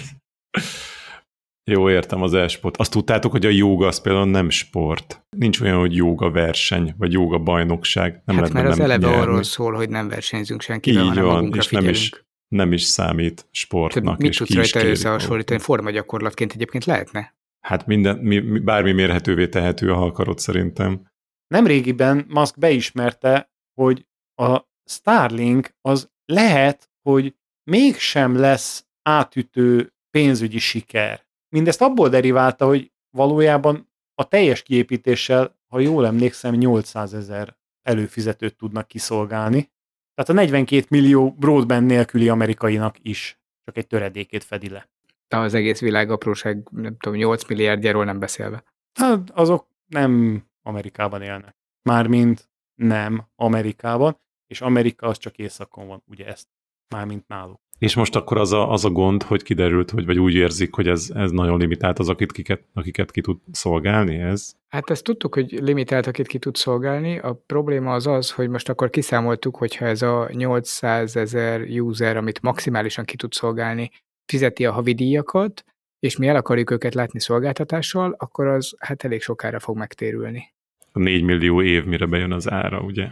Jó, értem az e-sport. Azt tudtátok, hogy a jóga az például nem sport. Nincs olyan, hogy jóga verseny, vagy jóga bajnokság. Nem hát mert az nem eleve nyerni. arról szól, hogy nem versenyzünk senkivel, Így hanem van, és nem is, nem is számít sportnak. mit tudsz rajta összehasonlítani? Formagyakorlatként egyébként lehetne? Hát minden, mi, bármi mérhetővé tehető, ha akarod szerintem. Nem régiben Musk beismerte, hogy a Starlink az lehet, hogy mégsem lesz átütő pénzügyi siker. Mindezt abból deriválta, hogy valójában a teljes kiépítéssel, ha jól emlékszem, 800 ezer előfizetőt tudnak kiszolgálni. Tehát a 42 millió broadband nélküli amerikainak is csak egy töredékét fedi le. De az egész világ apróság, nem tudom, 8 milliárdjáról nem beszélve. Hát azok nem Amerikában élnek. Mármint nem Amerikában, és Amerika az csak északon van, ugye ezt, mármint náluk. És most akkor az a, az a gond, hogy kiderült, hogy vagy úgy érzik, hogy ez, ez nagyon limitált az, akit, kiket, akiket ki tud szolgálni ez? Hát ezt tudtuk, hogy limitált, akit ki tud szolgálni. A probléma az az, hogy most akkor kiszámoltuk, hogyha ez a 800 ezer user, amit maximálisan ki tud szolgálni, fizeti a havidíjakat, és mi el akarjuk őket látni szolgáltatással, akkor az hát elég sokára fog megtérülni. A 4 millió év, mire bejön az ára, ugye?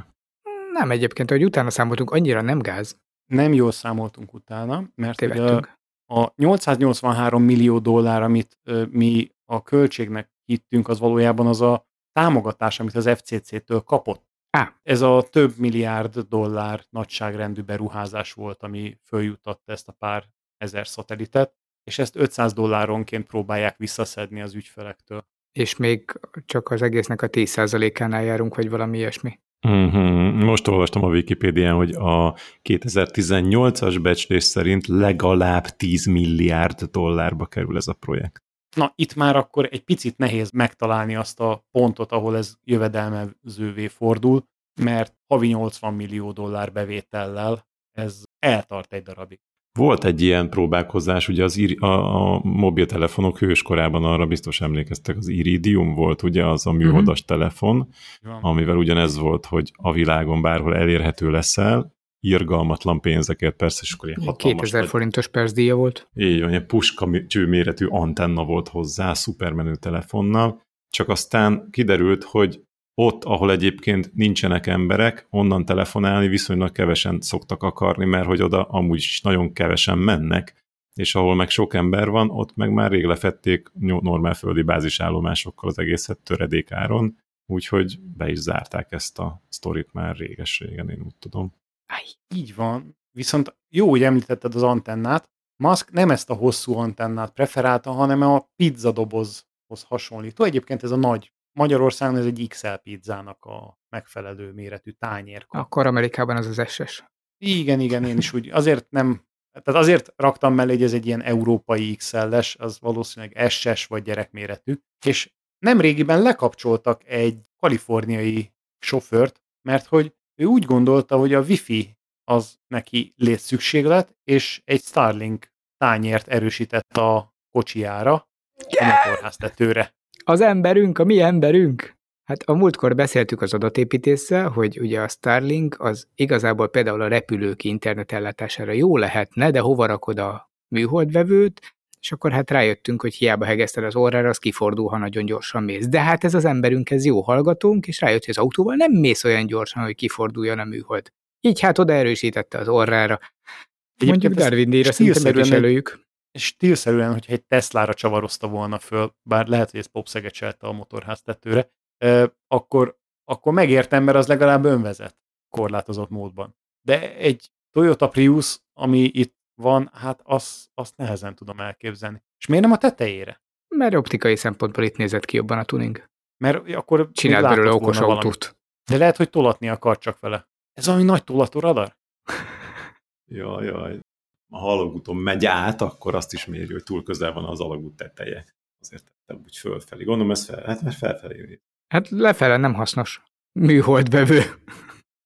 Nem egyébként, hogy utána számoltunk, annyira nem gáz nem jól számoltunk utána, mert a, a 883 millió dollár, amit mi a költségnek hittünk, az valójában az a támogatás, amit az FCC-től kapott. Á. Ez a több milliárd dollár nagyságrendű beruházás volt, ami följutatta ezt a pár ezer szatelitet, és ezt 500 dolláronként próbálják visszaszedni az ügyfelektől. És még csak az egésznek a 10%-ánál járunk, vagy valami ilyesmi. Uh-huh. Most olvastam a Wikipédián, hogy a 2018-as becslés szerint legalább 10 milliárd dollárba kerül ez a projekt. Na, itt már akkor egy picit nehéz megtalálni azt a pontot, ahol ez jövedelmezővé fordul, mert havi 80 millió dollár bevétellel ez eltart egy darabig. Volt egy ilyen próbálkozás, ugye az a, a mobiltelefonok hőskorában arra biztos emlékeztek, az Iridium volt ugye az a műholdas uh-huh. telefon, amivel ugyanez volt, hogy a világon bárhol elérhető leszel, irgalmatlan pénzekért, persze, és akkor ilyen hatalmas... 2000 forintos percdíja volt. Így van, ilyen puska méretű antenna volt hozzá, szupermenő telefonnal, csak aztán kiderült, hogy ott, ahol egyébként nincsenek emberek, onnan telefonálni viszonylag kevesen szoktak akarni, mert hogy oda amúgy is nagyon kevesen mennek, és ahol meg sok ember van, ott meg már rég lefették normál földi bázisállomásokkal az egészet töredékáron, úgyhogy be is zárták ezt a sztorit már réges-régen, én úgy tudom. Aj, így van. Viszont jó, hogy említetted az antennát. Musk nem ezt a hosszú antennát preferálta, hanem a pizzadobozhoz hasonlító. Egyébként ez a nagy Magyarországon ez egy XL pizzának a megfelelő méretű tányér. Akkor Amerikában az az SS. Igen, igen, én is úgy. Azért nem, tehát azért raktam mellé, hogy ez egy ilyen európai XL-es, az valószínűleg SS vagy gyerekméretű, és nem régiben lekapcsoltak egy kaliforniai sofőrt, mert hogy ő úgy gondolta, hogy a wifi az neki létszükséglet, és egy Starlink tányért erősített a kocsijára, a motorháztetőre. Az emberünk, a mi emberünk. Hát a múltkor beszéltük az adatépítéssel, hogy ugye a Starlink az igazából például a repülők internetellátására jó lehetne, de hova rakod a műholdvevőt, és akkor hát rájöttünk, hogy hiába hegeszted az orrára, az kifordul, ha nagyon gyorsan mész. De hát ez az emberünk, ez jó hallgatónk, és rájött, hogy az autóval nem mész olyan gyorsan, hogy kiforduljon a műhold. Így hát oda erősítette az orrára. Egyébként Mondjuk Darwin díjra szinte is előjük stílszerűen, hogyha egy Teslára csavarozta volna föl, bár lehet, hogy ez popszegecselte a motorház tetőre, akkor, akkor megértem, mert az legalább önvezet korlátozott módban. De egy Toyota Prius, ami itt van, hát azt, azt nehezen tudom elképzelni. És miért nem a tetejére? Mert optikai szempontból itt nézett ki jobban a tuning. Mert akkor Csinált belőle okos autót. Valamit. De lehet, hogy tolatni akar csak vele. Ez valami nagy tolató radar? jaj, jaj a halagúton megy át, akkor azt is mérjük, hogy túl közel van az alagút teteje. Azért tettem úgy fölfelé. Gondolom ez fel, hát mert felfelé. Hát lefele nem hasznos. Műholdbevő.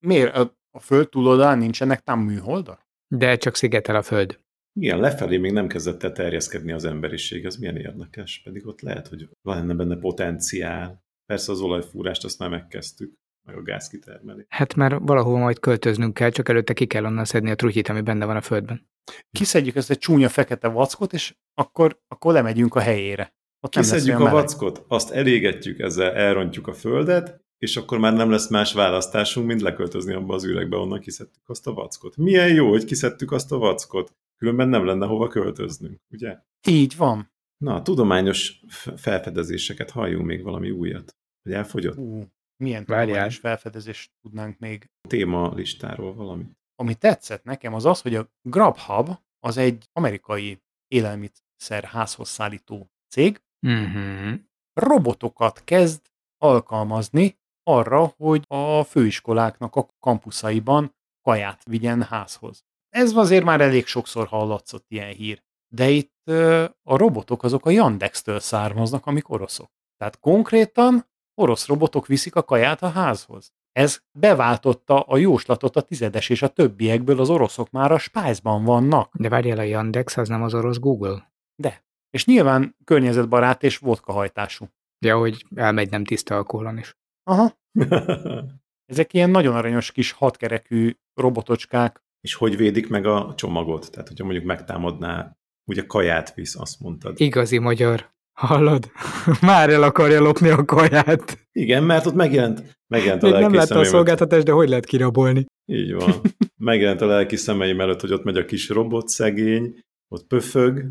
Miért? A, a föld túloldalán nincsenek tám műholdak? De csak szigetel a föld. Igen, lefelé még nem kezdett el terjeszkedni az emberiség, ez milyen érdekes, pedig ott lehet, hogy van benne potenciál. Persze az olajfúrást azt már megkezdtük meg a gáz kitermelés. Hát már valahol majd költöznünk kell, csak előtte ki kell onnan szedni a trutyit, ami benne van a földben. Kiszedjük ezt egy csúnya fekete vackot, és akkor, akkor lemegyünk a helyére. Ott Kiszedjük a meleg. vackot, azt elégetjük, ezzel elrontjuk a földet, és akkor már nem lesz más választásunk, mint leköltözni abba az üregbe, onnan kiszedtük azt a vackot. Milyen jó, hogy kiszedtük azt a vackot. Különben nem lenne hova költöznünk, ugye? Így van. Na, tudományos felfedezéseket halljunk még valami újat. Hogy elfogyott? Uh, milyen tudományos felfedezést tudnánk még? Téma listáról valami. Ami tetszett nekem az az, hogy a Grubhub az egy amerikai élelmiszer házhoz szállító cég, uh-huh. robotokat kezd alkalmazni arra, hogy a főiskoláknak a kampuszaiban kaját vigyen házhoz. Ez azért már elég sokszor hallatszott ilyen hír. De itt a robotok azok a Yandex-től származnak, amik oroszok. Tehát konkrétan orosz robotok viszik a kaját a házhoz. Ez beváltotta a jóslatot a tizedes és a többiekből, az oroszok már a spájzban vannak. De várjál, a Yandex az nem az orosz Google? De. És nyilván környezetbarát és vodka hajtású. Ja, hogy elmegy nem tiszta alkoholon is. Aha. Ezek ilyen nagyon aranyos kis hatkerekű robotocskák. És hogy védik meg a csomagot? Tehát, hogyha mondjuk megtámadná, ugye kaját visz, azt mondtad. Igazi magyar. Hallod? Már el akarja lopni a kaját. Igen, mert ott megjelent, megjelent a Még lelki nem látta a szolgáltatás, de hogy lehet kirabolni? Így van. Megjelent a lelki szemeim előtt, hogy ott megy a kis robot szegény, ott pöfög,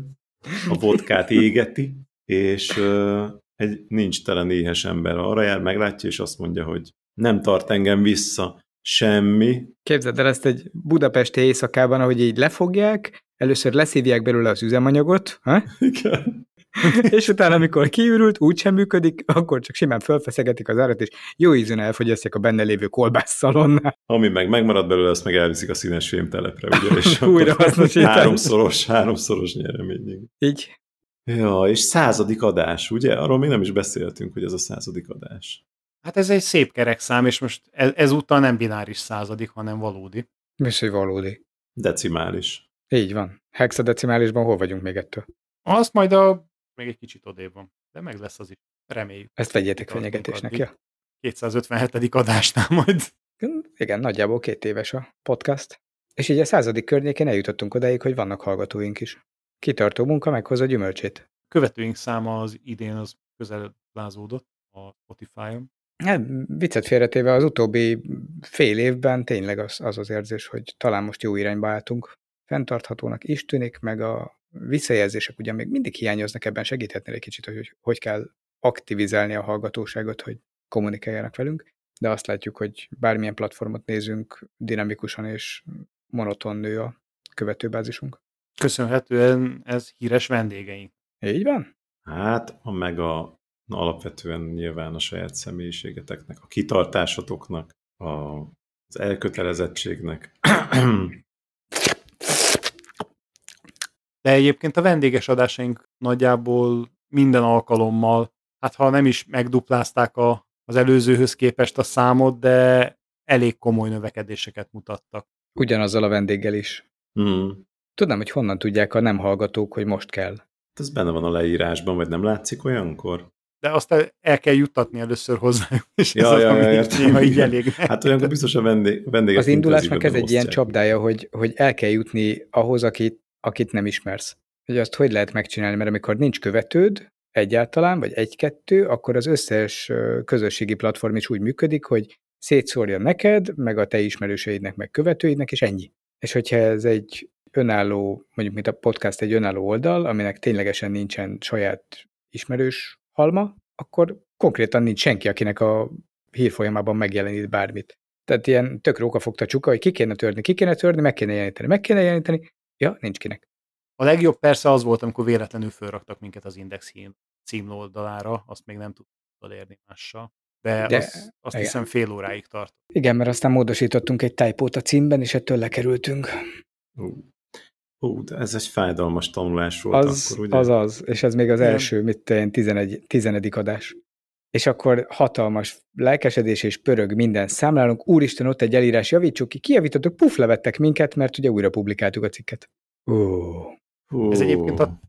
a vodkát égeti, és uh, egy nincs telen éhes ember arra jár, meglátja, és azt mondja, hogy Nem tart engem vissza semmi. Képzeld el ezt egy budapesti éjszakában, ahogy így lefogják, először leszívják belőle az üzemanyagot, ha? Igen. és utána, amikor kiürült, úgy sem működik, akkor csak simán felfeszegetik az árat, és jó ízűn elfogyasztják a benne lévő kolbásszalonnál. Ami meg megmarad belőle, azt meg elviszik a színes fémtelepre, ugye? És Újra akkor hasznosítás. háromszoros, háromszoros nyeremény. Így. Ja, és századik adás, ugye? Arról még nem is beszéltünk, hogy ez a századik adás. Hát ez egy szép kerek szám, és most ez, ezúttal nem bináris századik, hanem valódi. Mi hogy valódi. Decimális. Így van. Hexadecimálisban hol vagyunk még ettől? Azt majd a még egy kicsit odébb van, de meg lesz az is. Reméljük. Ezt vegyétek fenyegetésnek, ja? 257. adásnál majd. Igen, nagyjából két éves a podcast. És így a századik környékén eljutottunk odáig, hogy vannak hallgatóink is. Kitartó munka meghozza gyümölcsét. Követőink száma az idén az közel lázódott a Spotify-on. Hát, viccet félretéve az utóbbi fél évben tényleg az, az az érzés, hogy talán most jó irányba álltunk. Fenntarthatónak is tűnik, meg a visszajelzések ugyan még mindig hiányoznak, ebben segíthetnél egy kicsit, hogy hogy kell aktivizálni a hallgatóságot, hogy kommunikáljanak velünk, de azt látjuk, hogy bármilyen platformot nézünk, dinamikusan és monoton nő a követőbázisunk. Köszönhetően ez híres vendégeink. Így van? Hát, a meg a na, alapvetően nyilván a saját személyiségeteknek, a kitartásotoknak, a, az elkötelezettségnek. De egyébként a vendéges adásaink nagyjából minden alkalommal, hát ha nem is megduplázták a, az előzőhöz képest a számot, de elég komoly növekedéseket mutattak. Ugyanazzal a vendéggel is. hmm. Tudnám, hogy honnan tudják a nem hallgatók, hogy most kell. Ez benne van a leírásban, vagy nem látszik olyankor? De azt el, el kell juttatni először hozzá, és Ja, ez ja, az, ja, értem. néha így elég. Hát olyankor biztos a vendég, vendégek Az indulásnak ez egy ilyen csapdája, hogy, hogy el kell jutni ahhoz, akit, akit nem ismersz. Hogy azt hogy lehet megcsinálni, mert amikor nincs követőd egyáltalán, vagy egy-kettő, akkor az összes közösségi platform is úgy működik, hogy szétszórja neked, meg a te ismerőseidnek, meg követőidnek, és ennyi. És hogyha ez egy önálló, mondjuk mint a podcast egy önálló oldal, aminek ténylegesen nincsen saját ismerős halma, akkor konkrétan nincs senki, akinek a hírfolyamában megjelenít bármit. Tehát ilyen tök róka fogta csuka, hogy ki kéne törni, ki kéne törni, meg kéne jeleníteni, meg kéne jeleníteni. Ja, nincs kinek. A legjobb persze az volt, amikor véletlenül fölraktak minket az Index cím, címoldalára, azt még nem tudtuk elérni mással. De, De, az, azt igen. hiszem fél óráig tart. Igen, mert aztán módosítottunk egy typót a címben, és ettől lekerültünk. Ú, Ú, de ez egy fájdalmas tanulás volt Az, akkor, ugye? az az, és ez még az Igen. első, mit tenni, 11, tizenedik adás. És akkor hatalmas lelkesedés és pörög minden számlálunk. Úristen, ott egy elírás, javítsuk ki, kijavítottuk, puf, levettek minket, mert ugye újra publikáltuk a cikket. Ó, Hú. Ez egyébként a,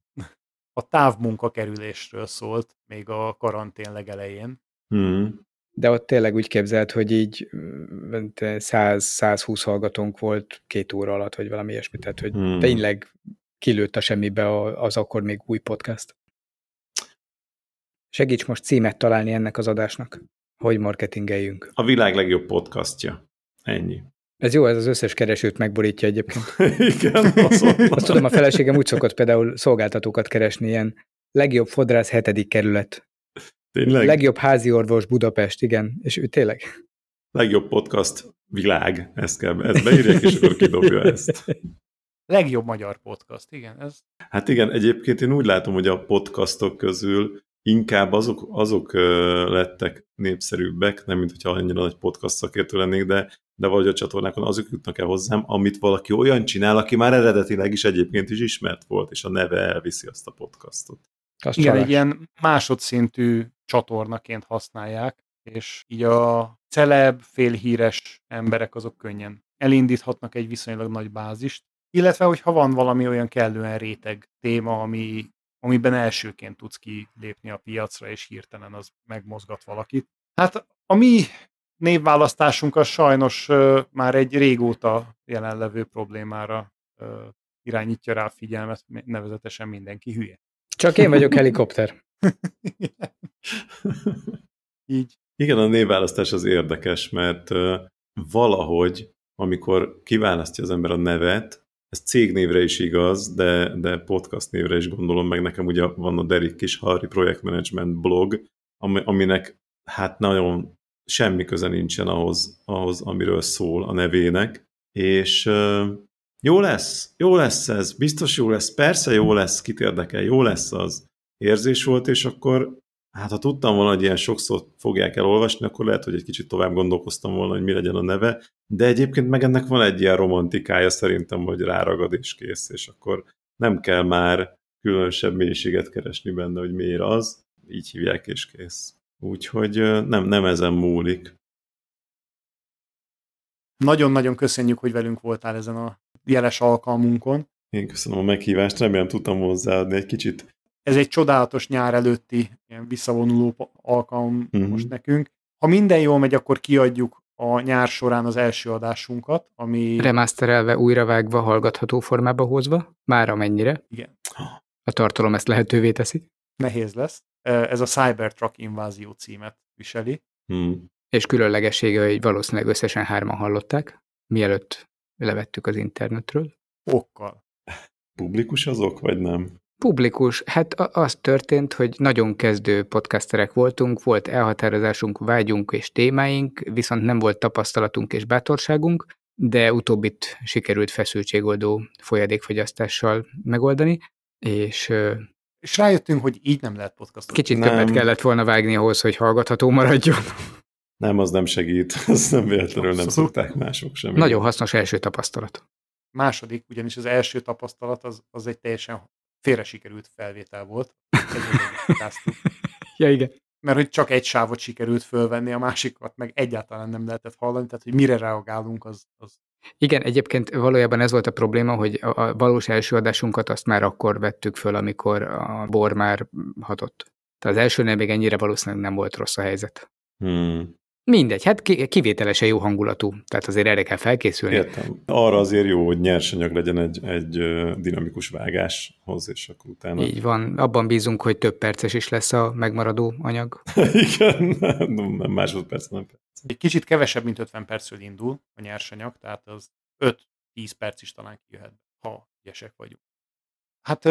a távmunka kerülésről szólt, még a karantén legelején. Hmm. de ott tényleg úgy képzelt, hogy így mm, 100-120 hallgatónk volt két óra alatt, vagy valami ilyesmi, tehát hogy Hmm. tényleg kilőtt a semmibe az akkor még új podcast. Segíts most címet találni ennek az adásnak, hogy marketingeljünk. A világ legjobb podcastja. Ennyi. Ez jó, ez az összes keresőt megborítja egyébként. Igen, azonnal. Azt tudom, a feleségem úgy szokott például szolgáltatókat keresni, ilyen legjobb fodrász hetedik kerület, Tényleg? legjobb házi orvos Budapest, igen, és ő tényleg. legjobb podcast világ. Ezt kell, ezt beírják, és akkor kidobja ezt. Legjobb magyar podcast, igen. Ez Hát igen, egyébként én úgy látom, hogy a podcastok közül inkább azok, azok lettek népszerűbbek, nem mint hogyha annyira nagy podcast szakértő lennék, de, de valahogy a csatornákon azok jutnak el hozzám, amit valaki olyan csinál, aki már eredetileg is egyébként is ismert volt, és a neve elviszi azt a podcastot. Az igen, csalás. egy ilyen másodszintű csatornaként használják, és így a celeb, félhíres emberek azok könnyen elindíthatnak egy viszonylag nagy bázist, illetve hogyha van valami olyan kellően réteg téma, ami, amiben elsőként tudsz kilépni a piacra, és hirtelen az megmozgat valakit. Hát a mi névválasztásunk az sajnos már egy régóta jelenlevő problémára irányítja rá a figyelmet, nevezetesen mindenki hülye. Csak én vagyok helikopter. Így Igen, a névválasztás az érdekes, mert uh, valahogy, amikor kiválasztja az ember a nevet, ez cégnévre is igaz, de, de podcast névre is gondolom, meg nekem ugye van a Derek kis Harry Project Management blog, ami, aminek hát nagyon semmi köze nincsen ahhoz, ahhoz, amiről szól a nevének, és jó lesz, jó lesz ez, biztos jó lesz, persze jó lesz, kit érdekel, jó lesz az érzés volt, és akkor hát ha tudtam volna, hogy ilyen sokszor fogják elolvasni, akkor lehet, hogy egy kicsit tovább gondolkoztam volna, hogy mi legyen a neve, de egyébként meg ennek van egy ilyen romantikája szerintem, hogy ráragad és kész, és akkor nem kell már különösebb mélységet keresni benne, hogy miért az, így hívják és kész. Úgyhogy nem, nem ezen múlik. Nagyon-nagyon köszönjük, hogy velünk voltál ezen a jeles alkalmunkon. Én köszönöm a meghívást, remélem tudtam hozzáadni egy kicsit. Ez egy csodálatos nyár előtti ilyen visszavonuló alkalom uh-huh. most nekünk. Ha minden jól megy, akkor kiadjuk a nyár során az első adásunkat, ami... Remasterelve, újravágva, hallgatható formába hozva, már amennyire. Igen. A tartalom ezt lehetővé teszi. Nehéz lesz. Ez a Cybertruck invázió címet viseli. Hmm. És különlegessége, hogy valószínűleg összesen hárman hallották, mielőtt levettük az internetről. Okkal. Publikus azok, vagy nem? Publikus. Hát az történt, hogy nagyon kezdő podcasterek voltunk, volt elhatározásunk, vágyunk és témáink, viszont nem volt tapasztalatunk és bátorságunk, de utóbbit sikerült feszültségoldó folyadékfogyasztással megoldani, és és rájöttünk, hogy így nem lehet podcastot. Kicsit nem. többet kellett volna vágni ahhoz, hogy hallgatható maradjon. Nem, az nem segít. Az nem véletlenül nem szokták mások sem. Nagyon hasznos első tapasztalat. Második, ugyanis az első tapasztalat az, az egy teljesen félre sikerült felvétel volt. ja, igen. Mert hogy csak egy sávot sikerült fölvenni, a másikat meg egyáltalán nem lehetett hallani, tehát hogy mire reagálunk, az, az igen, egyébként valójában ez volt a probléma, hogy a valós első adásunkat azt már akkor vettük föl, amikor a bor már hatott. Tehát az elsőnél még ennyire valószínűleg nem volt rossz a helyzet. Hmm. Mindegy, hát kivételesen jó hangulatú, tehát azért erre kell felkészülni. Értem. Arra azért jó, hogy nyersanyag legyen egy, egy dinamikus vágáshoz, és akkor utána... Így van, abban bízunk, hogy több perces is lesz a megmaradó anyag. Igen, nem, nem másodperc, nem perc. Egy kicsit kevesebb, mint 50 percről indul a nyersanyag, tehát az 5-10 perc is talán kijöhet, ha ügyesek vagyunk. Hát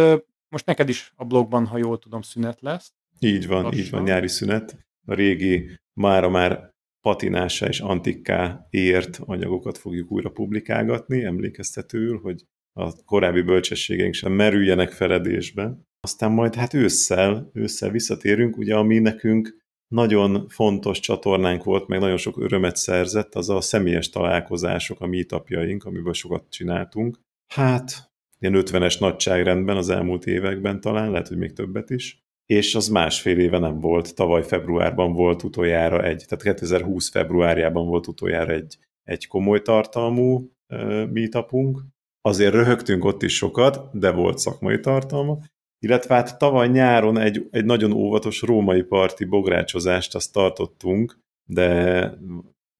most neked is a blogban, ha jól tudom, szünet lesz. Így van, Lassan. így van, nyári szünet. A régi, mára már patinása és antikká ért anyagokat fogjuk újra publikálgatni, emlékeztetőül, hogy a korábbi bölcsességeink sem merüljenek feledésbe. Aztán majd hát ősszel, ősszel visszatérünk, ugye ami nekünk nagyon fontos csatornánk volt, meg nagyon sok örömet szerzett, az a személyes találkozások, a meetupjaink, amiből sokat csináltunk. Hát, ilyen 50-es nagyságrendben az elmúlt években talán, lehet, hogy még többet is és az másfél éve nem volt. Tavaly februárban volt utoljára egy, tehát 2020 februárjában volt utoljára egy, egy komoly tartalmú uh, meetupunk. Azért röhögtünk ott is sokat, de volt szakmai tartalma. Illetve hát tavaly nyáron egy, egy nagyon óvatos római parti bográcsozást azt tartottunk, de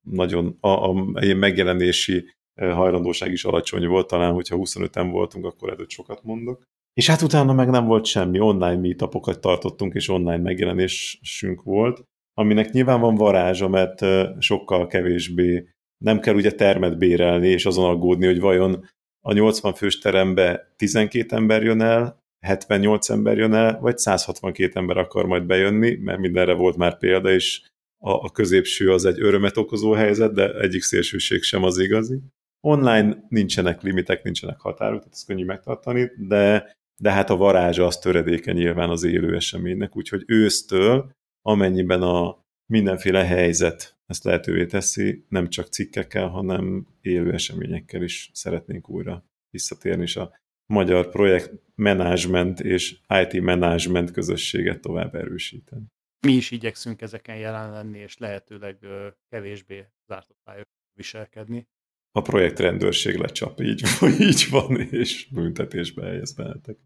nagyon a, a, a megjelenési hajlandóság is alacsony volt, talán hogyha 25-en voltunk, akkor előtt sokat mondok. És hát utána meg nem volt semmi, online meetupokat tartottunk, és online megjelenésünk volt, aminek nyilván van varázsa, mert sokkal kevésbé nem kell ugye termet bérelni, és azon aggódni, hogy vajon a 80 fős terembe 12 ember jön el, 78 ember jön el, vagy 162 ember akar majd bejönni, mert mindenre volt már példa, és a, a középső az egy örömet okozó helyzet, de egyik szélsőség sem az igazi. Online nincsenek limitek, nincsenek határok, tehát ezt könnyű megtartani, de de hát a varázsa az töredéke nyilván az élő eseménynek, úgyhogy ősztől, amennyiben a mindenféle helyzet ezt lehetővé teszi, nem csak cikkekkel, hanem élő eseményekkel is szeretnénk újra visszatérni, és a magyar projekt management és IT management közösséget tovább erősíteni. Mi is igyekszünk ezeken jelen lenni, és lehetőleg kevésbé zártott viselkedni. A projekt rendőrség lecsap, így, így van, és büntetésbe helyez bennetek.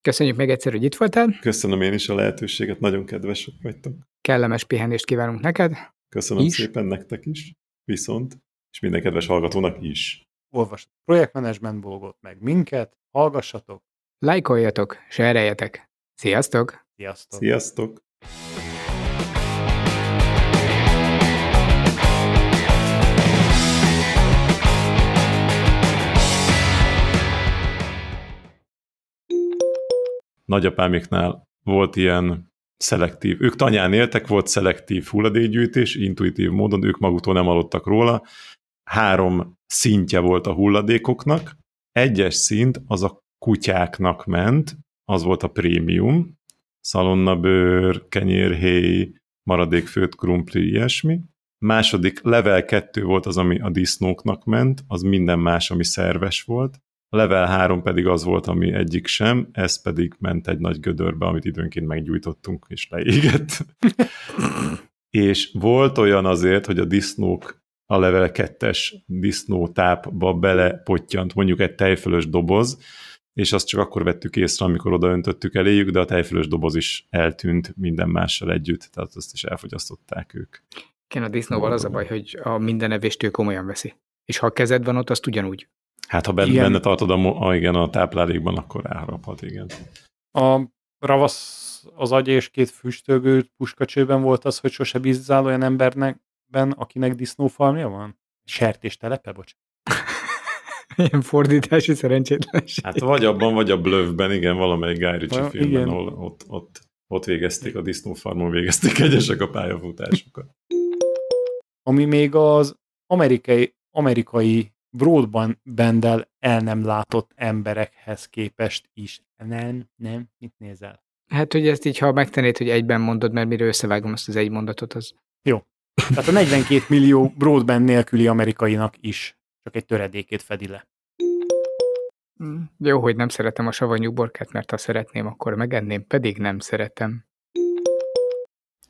Köszönjük még egyszer, hogy itt voltál. Köszönöm én is a lehetőséget, nagyon kedvesek vagytok. Kellemes pihenést kívánunk neked. Köszönöm is. szépen nektek is, viszont, és minden kedves hallgatónak is. Olvasd projektmenedzsment blogot meg minket, hallgassatok. Lájkoljatok, sereljetek. Sziasztok! Sziasztok! Sziasztok! Nagyapámiknál volt ilyen szelektív. Ők tanyán éltek, volt szelektív hulladékgyűjtés, intuitív módon, ők maguktól nem aludtak róla. Három szintje volt a hulladékoknak. Egyes szint az a kutyáknak ment, az volt a prémium, szalonnabőr, kenyérhéj, maradékfőtt krumpli, ilyesmi. Második level 2 volt az, ami a disznóknak ment, az minden más, ami szerves volt. Level 3 pedig az volt, ami egyik sem, ez pedig ment egy nagy gödörbe, amit időnként meggyújtottunk és leégett. és volt olyan azért, hogy a disznók a level 2-es disznótápba belepottyant mondjuk egy tejfölös doboz, és azt csak akkor vettük észre, amikor odaöntöttük eléjük, de a tejfölös doboz is eltűnt minden mással együtt, tehát azt is elfogyasztották ők. Igen, a disznóval az a baj, hogy a minden evést ő komolyan veszi. És ha a kezed van ott, azt ugyanúgy. Hát ha benne, igen. benne tartod a, a, igen, a táplálékban, akkor elharaphat, igen. A ravasz az agy és két füstölgő puskacsőben volt az, hogy sose bízzál olyan embernek, ben, akinek disznófalmja van? Sertés telepe, bocsánat. Ilyen fordítási szerencsétlenség. Hát vagy abban, vagy a Blövben, igen, valamelyik Guy Ritchie filmben, igen. ahol ott, ott, ott végezték, a disznófarmon végezték egyesek a pályafutásokat. Ami még az amerikai, amerikai broadband el nem látott emberekhez képest is. Nem, nem, mit nézel? Hát, hogy ezt így, ha megtennéd, hogy egyben mondod, mert mire összevágom azt az egy mondatot, az... Jó. Tehát a 42 millió broadband nélküli amerikainak is csak egy töredékét fedi le. Mm, jó, hogy nem szeretem a savanyú borkát, mert ha szeretném, akkor megenném, pedig nem szeretem.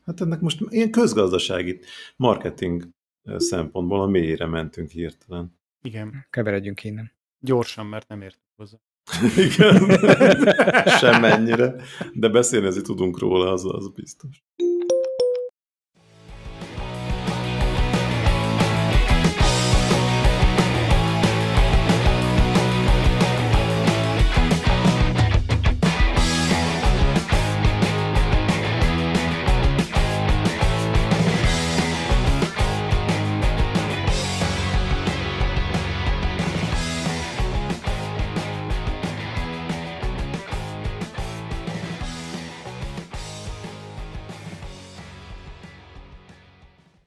Hát ennek most ilyen közgazdasági marketing szempontból a mélyre mentünk hirtelen. Igen. Keveredjünk innen. Gyorsan, mert nem értünk hozzá. Igen. Semmennyire. De beszélni tudunk róla, az, az biztos.